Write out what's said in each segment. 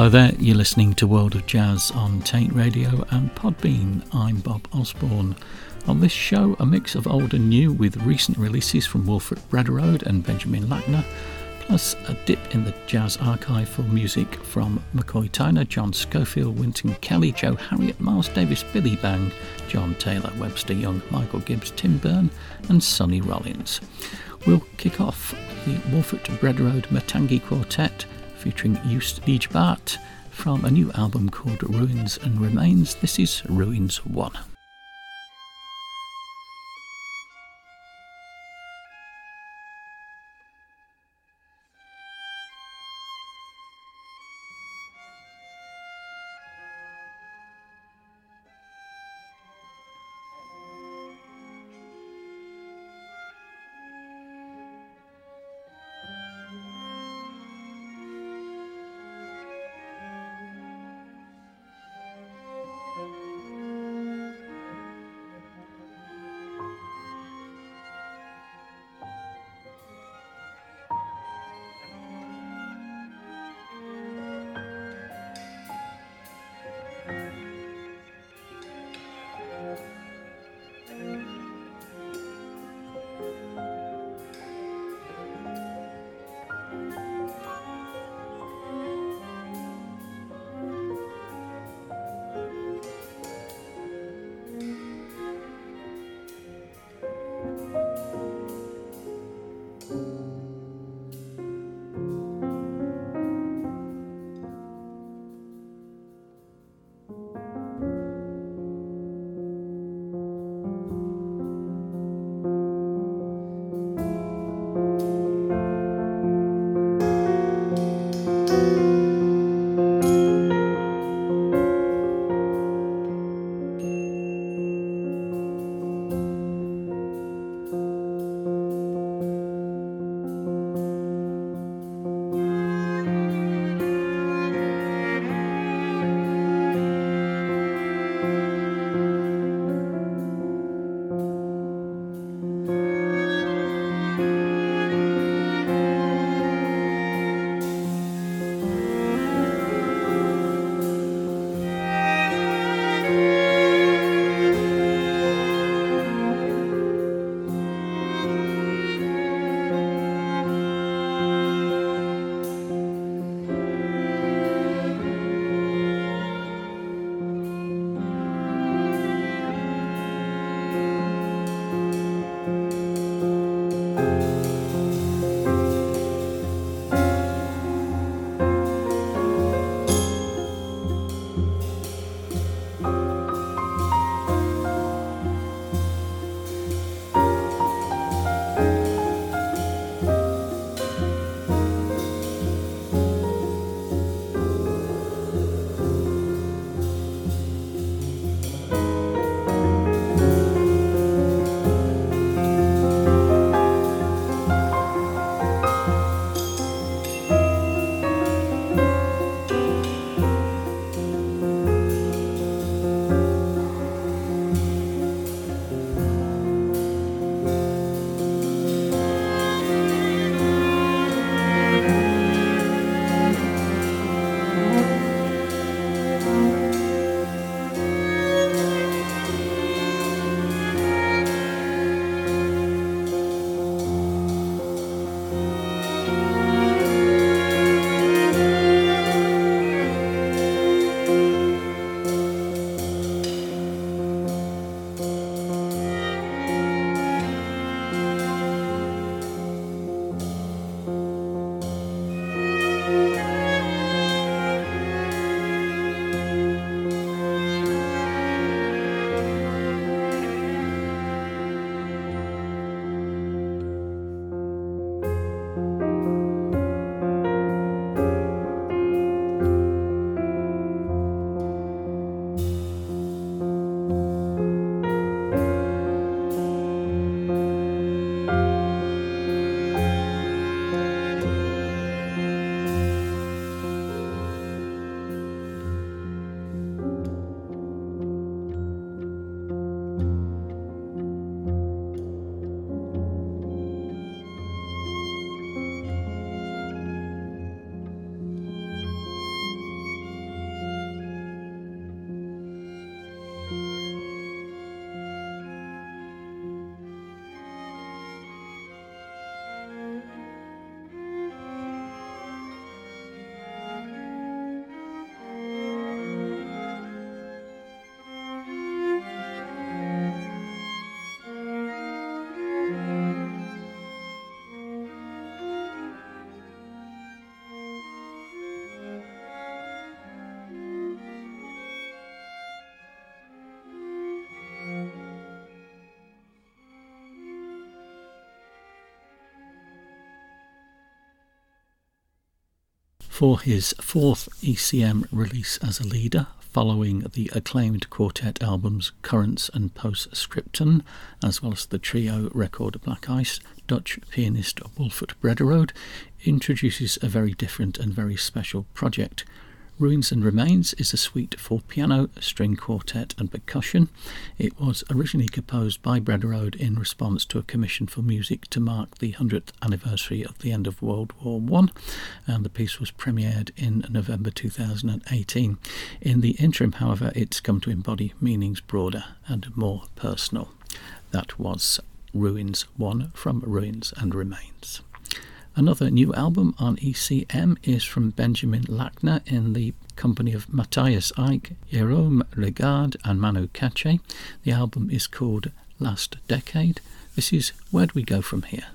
Hello there, you're listening to World of Jazz on Taint Radio and Podbean. I'm Bob Osborne. On this show, a mix of old and new with recent releases from Wolfert Brederode and Benjamin Lackner, plus a dip in the jazz archive for music from McCoy Tyner, John Scofield, Wynton Kelly, Joe Harriott, Miles Davis, Billy Bang, John Taylor, Webster Young, Michael Gibbs, Tim Berne, and Sonny Rollins. We'll kick off the Wolfert Brederode Matangi Quartet featuring Joost Lijbaart from a new album called Ruins and Remains. This is Ruins 1. For his fourth ECM release as a leader, following the acclaimed quartet albums Currents and Postscriptum, as well as the trio record Black Ice, Dutch pianist Wolfert Brederode introduces a very different and very special project. Ruins and Remains is a suite for piano, string quartet, and percussion. It was originally composed by Brederode in response to a commission for music to mark the 100th anniversary of the end of World War I, and the piece was premiered in November 2018. In the interim, however, it's come to embody meanings broader and more personal. That was Ruins 1 from Ruins and Remains. Another new album on ECM is from Benjamin Lackner in the company of Mathias Eick, Jerome Regard, and Manu Katché. The album is called Last Decade. This is Where Do We Go From Here?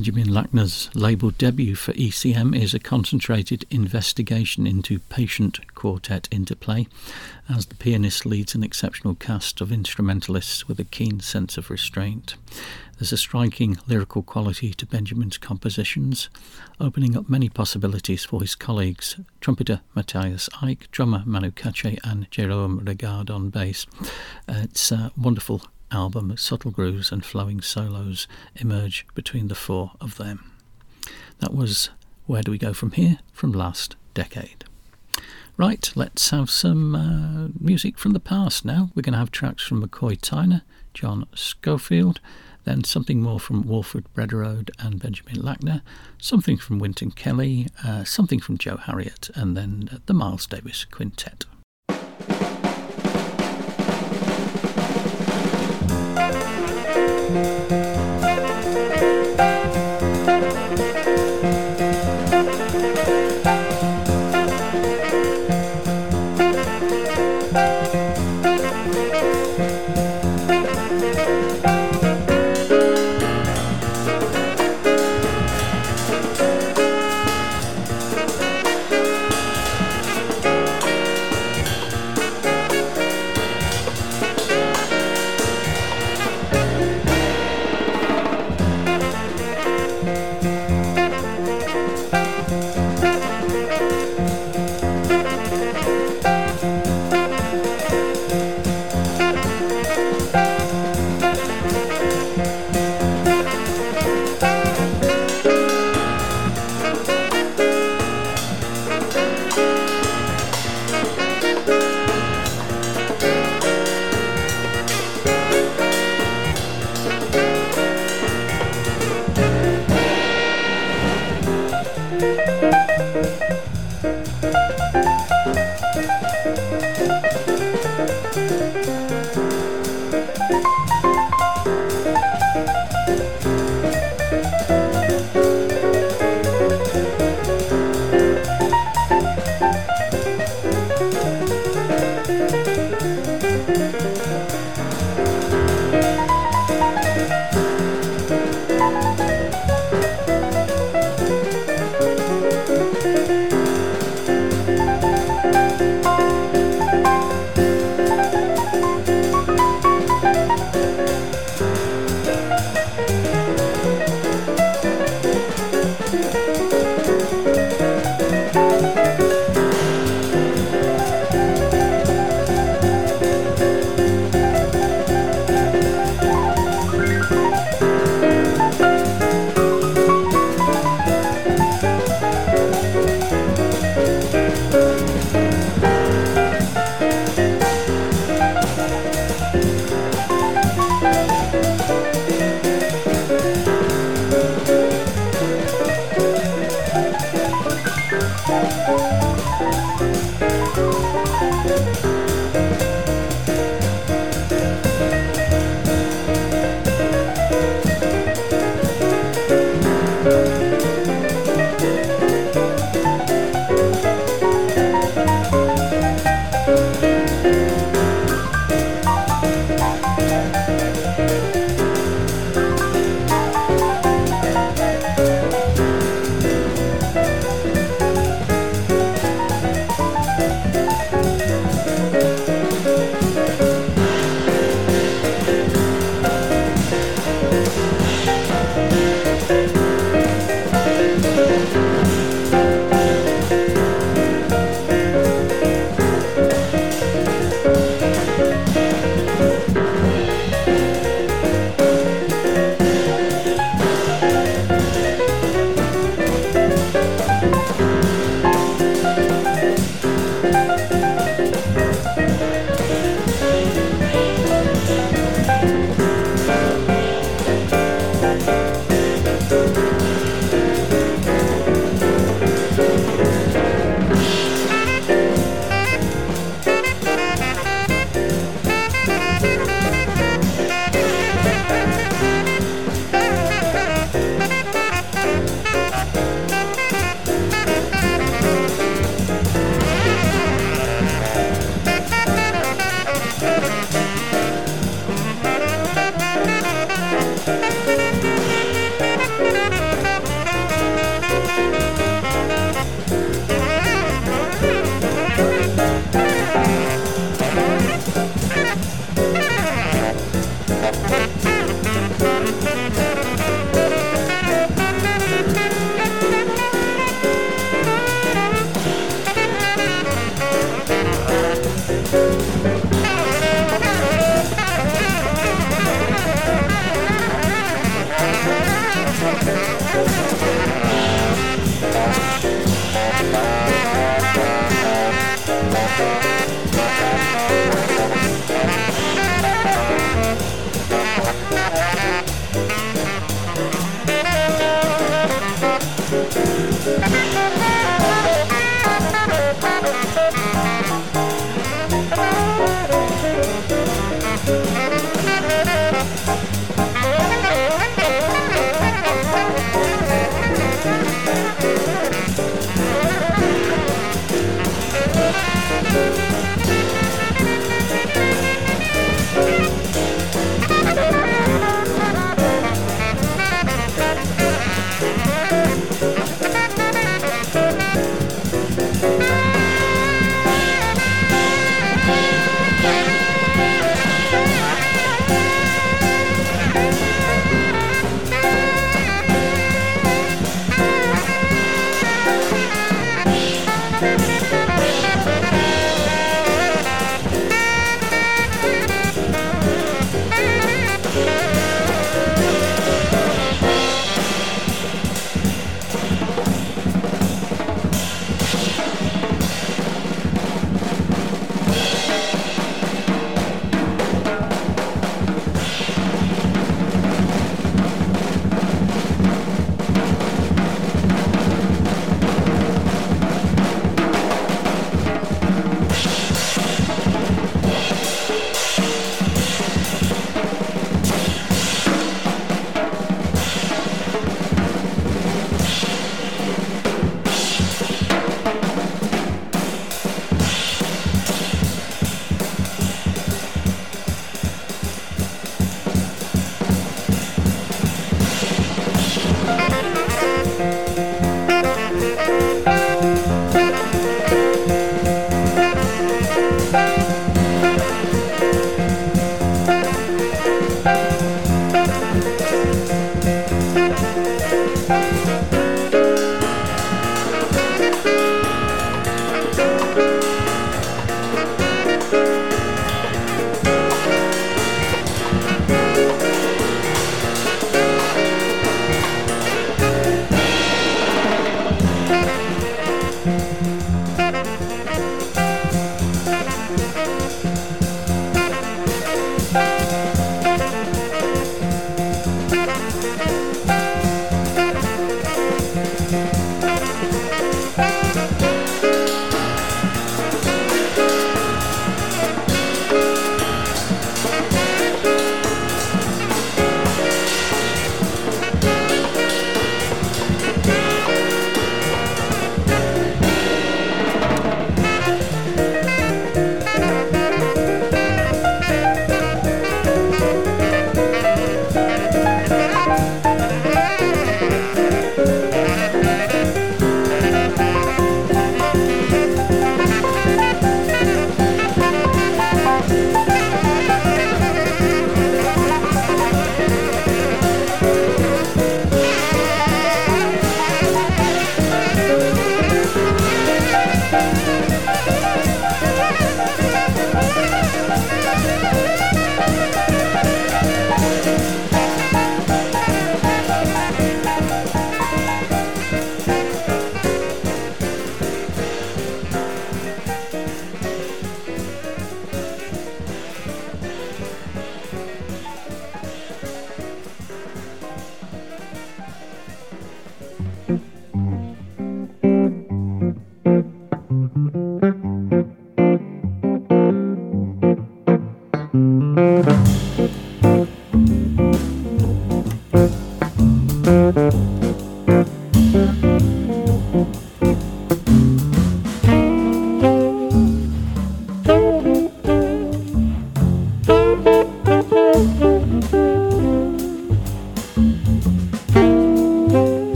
Benjamin Lackner's label debut for ECM is a concentrated investigation into patient quartet interplay, as the pianist leads an exceptional cast of instrumentalists with a keen sense of restraint. There's a striking lyrical quality to Benjamin's compositions, opening up many possibilities for his colleagues trumpeter Mathias Eick, drummer Manu Katché, and Jerome Regard on bass. Uh, it's a wonderful album, subtle grooves and flowing solos emerge between the four of them. That was Where Do We Go From Here from last decade. Right, let's have some uh, music from the past now. We're going to have tracks from McCoy Tyner, John Scofield, then something more from Wolfert Brederode and Benjamin Lackner, something from Wynton Kelly, uh, something from Joe Harriott, and then the Miles Davis Quintet.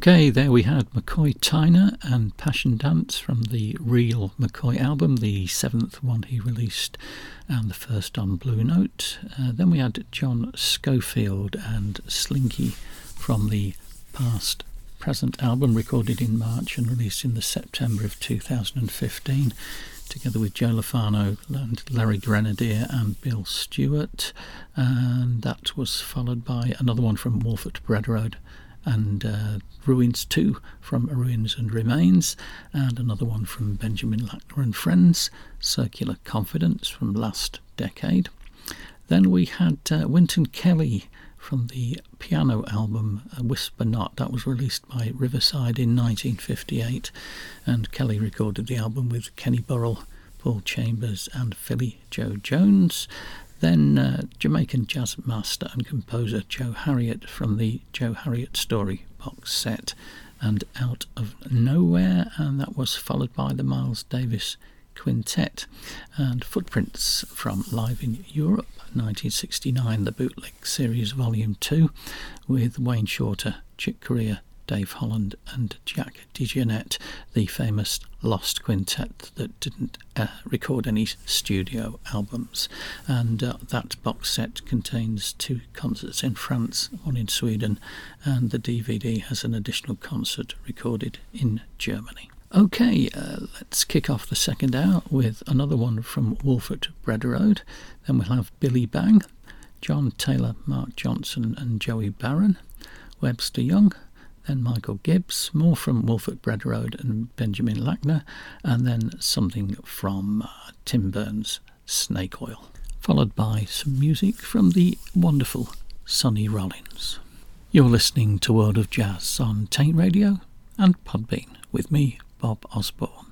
Okay, there we had McCoy Tyner and Passion Dance from the Real McCoy album, the seventh one he released and the first on Blue Note. Uh, then we had John Scofield and Slinky from the Past Present album, recorded in March and released in the September of 2015, together with Joe Lovano and Larry Grenadier and Bill Stewart. And that was followed by another one from Wolfert Brederode and uh, Ruins 2 from Ruins and Remains, and another one from Benjamin Lackner and Friends, Circular Confidence from last decade. Then we had uh, Wynton Kelly from the piano album uh, Whisper Not, that was released by Riverside in 1958, and Kelly recorded the album with Kenny Burrell. Paul Chambers and Philly Joe Jones. Then uh, Jamaican jazz master and composer Joe Harriott from the Joe Harriott Story box set and Out of Nowhere, and that was followed by the Miles Davis Quintet and Footprints from Live in Europe 1969, the bootleg series volume 2 with Wayne Shorter, Chick Corea, Dave Holland and Jack DeJohnette, the famous Lost Quintet that didn't uh, record any studio albums. And uh, that box set contains two concerts in France, one in Sweden, and the DVD has an additional concert recorded in Germany. Okay, uh, let's kick off the second hour with another one from Wolfert Brederode. Then we'll have Billy Bang, John Taylor, Marc Johnson, and Joey Baron, Webster Young, then Michael Gibbs, more from Wolfert Brederode and Benjamin Lackner, and then something from uh, Tim Berne's Snake Oil, followed by some music from the wonderful Sonny Rollins. You're listening to World of Jazz on Taint Radio and Podbean with me, Bob Osborne.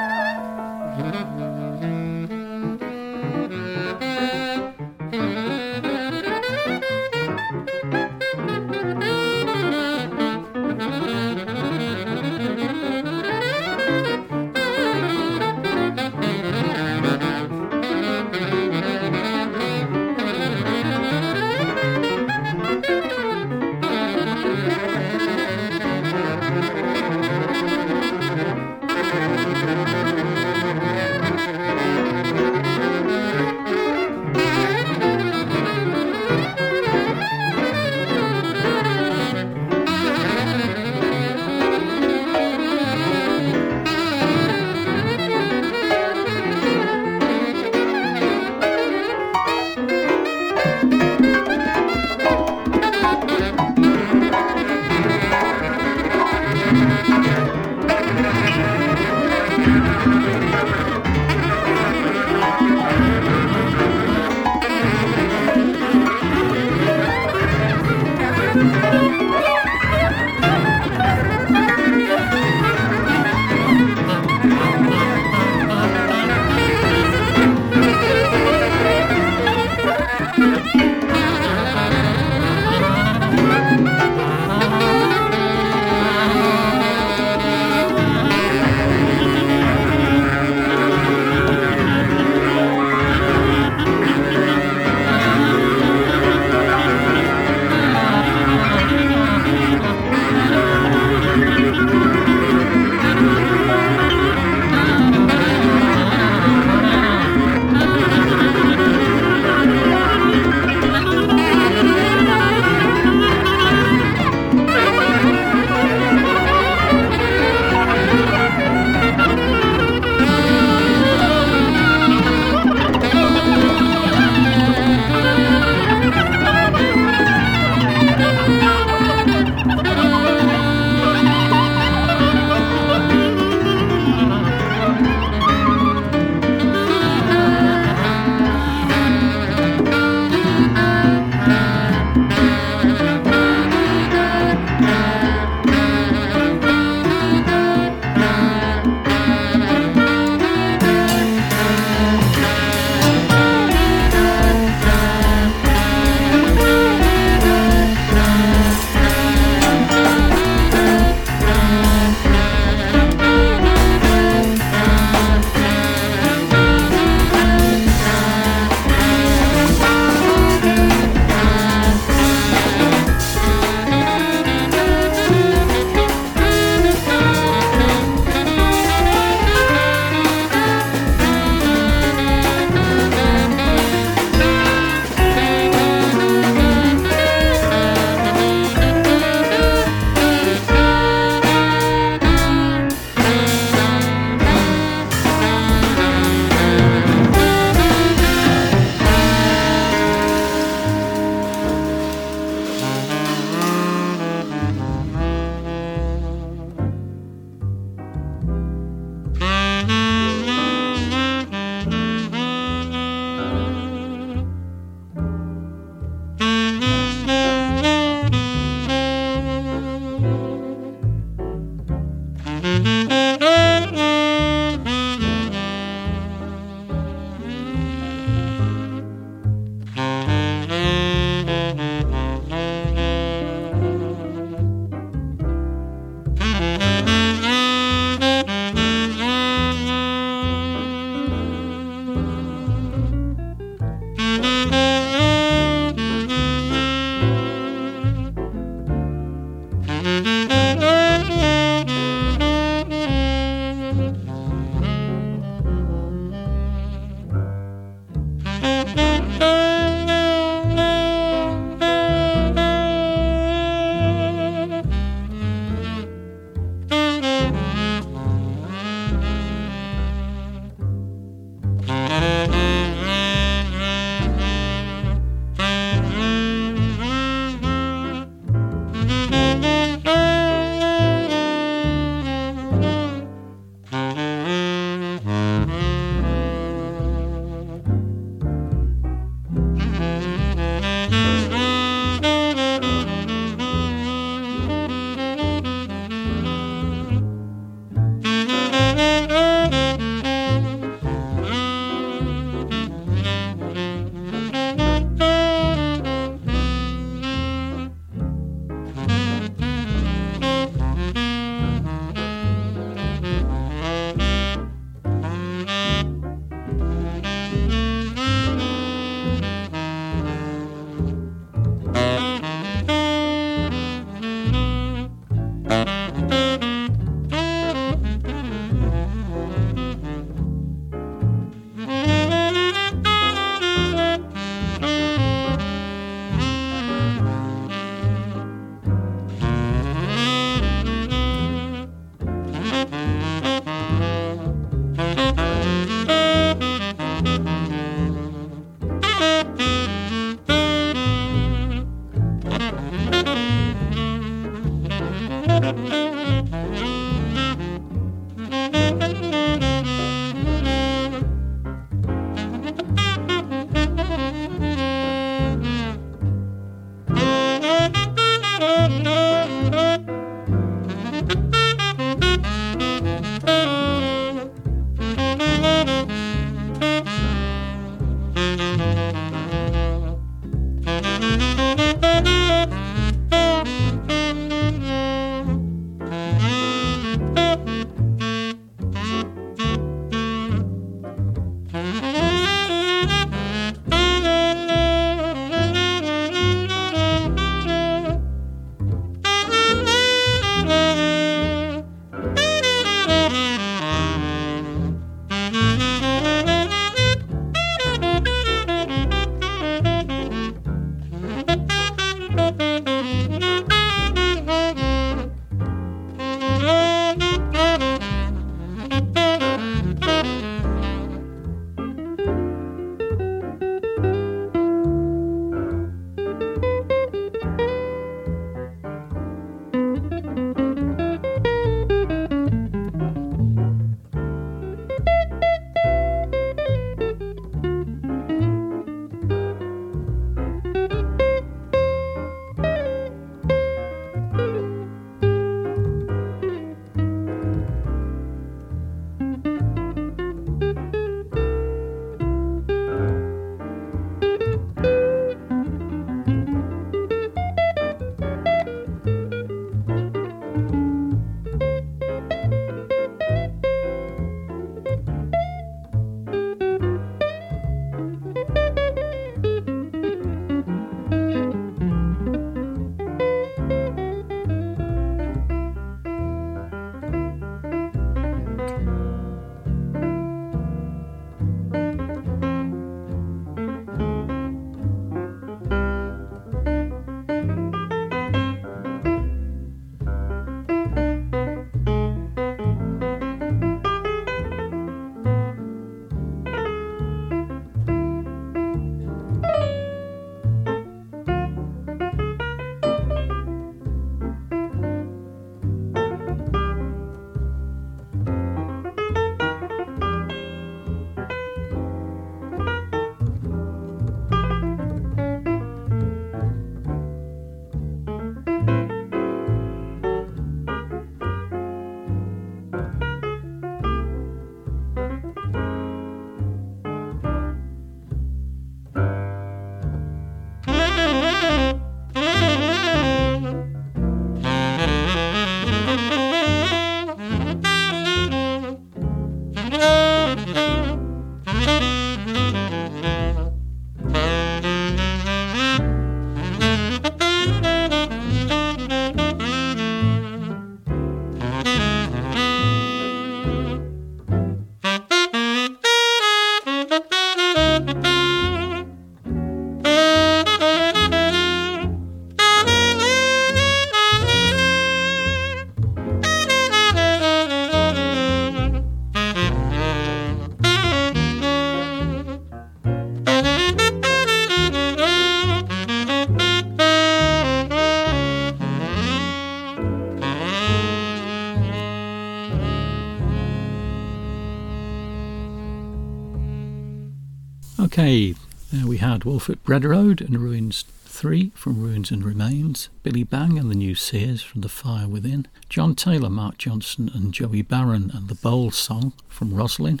We had Wolfert Brederode and Ruins 3 from Ruins and Remains, Billy Bang and the New Sears from The Fire Within, John Taylor, Marc Johnson and Joey Baron and The Bowl Song from Rosslyn,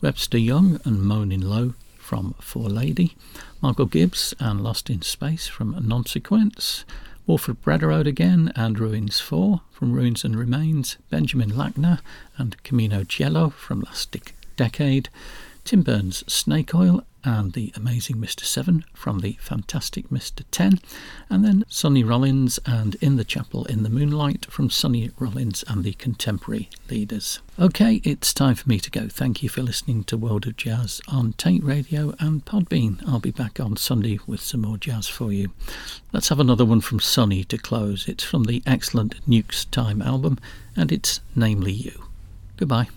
Webster Young and Moaning Low from For Lady, Michael Gibbs and Lost in Space from Nonsequence, Wolfert Brederode again and Ruins 4 from Ruins and Remains, Benjamin Lackner and Camino Giallo from Last Decade, Tim Berne's Snake Oil and the amazing Mr. Seven from the fantastic Mr. Ten, and then Sonny Rollins and In the Chapel in the Moonlight from Sonny Rollins and the Contemporary Leaders. Okay, it's time for me to go. Thank you for listening to World of Jazz on Tate Radio and Podbean. I'll be back on Sunday with some more jazz for you. Let's have another one from Sonny to close. It's from the excellent Newk's Time album, and it's Namely You. Goodbye.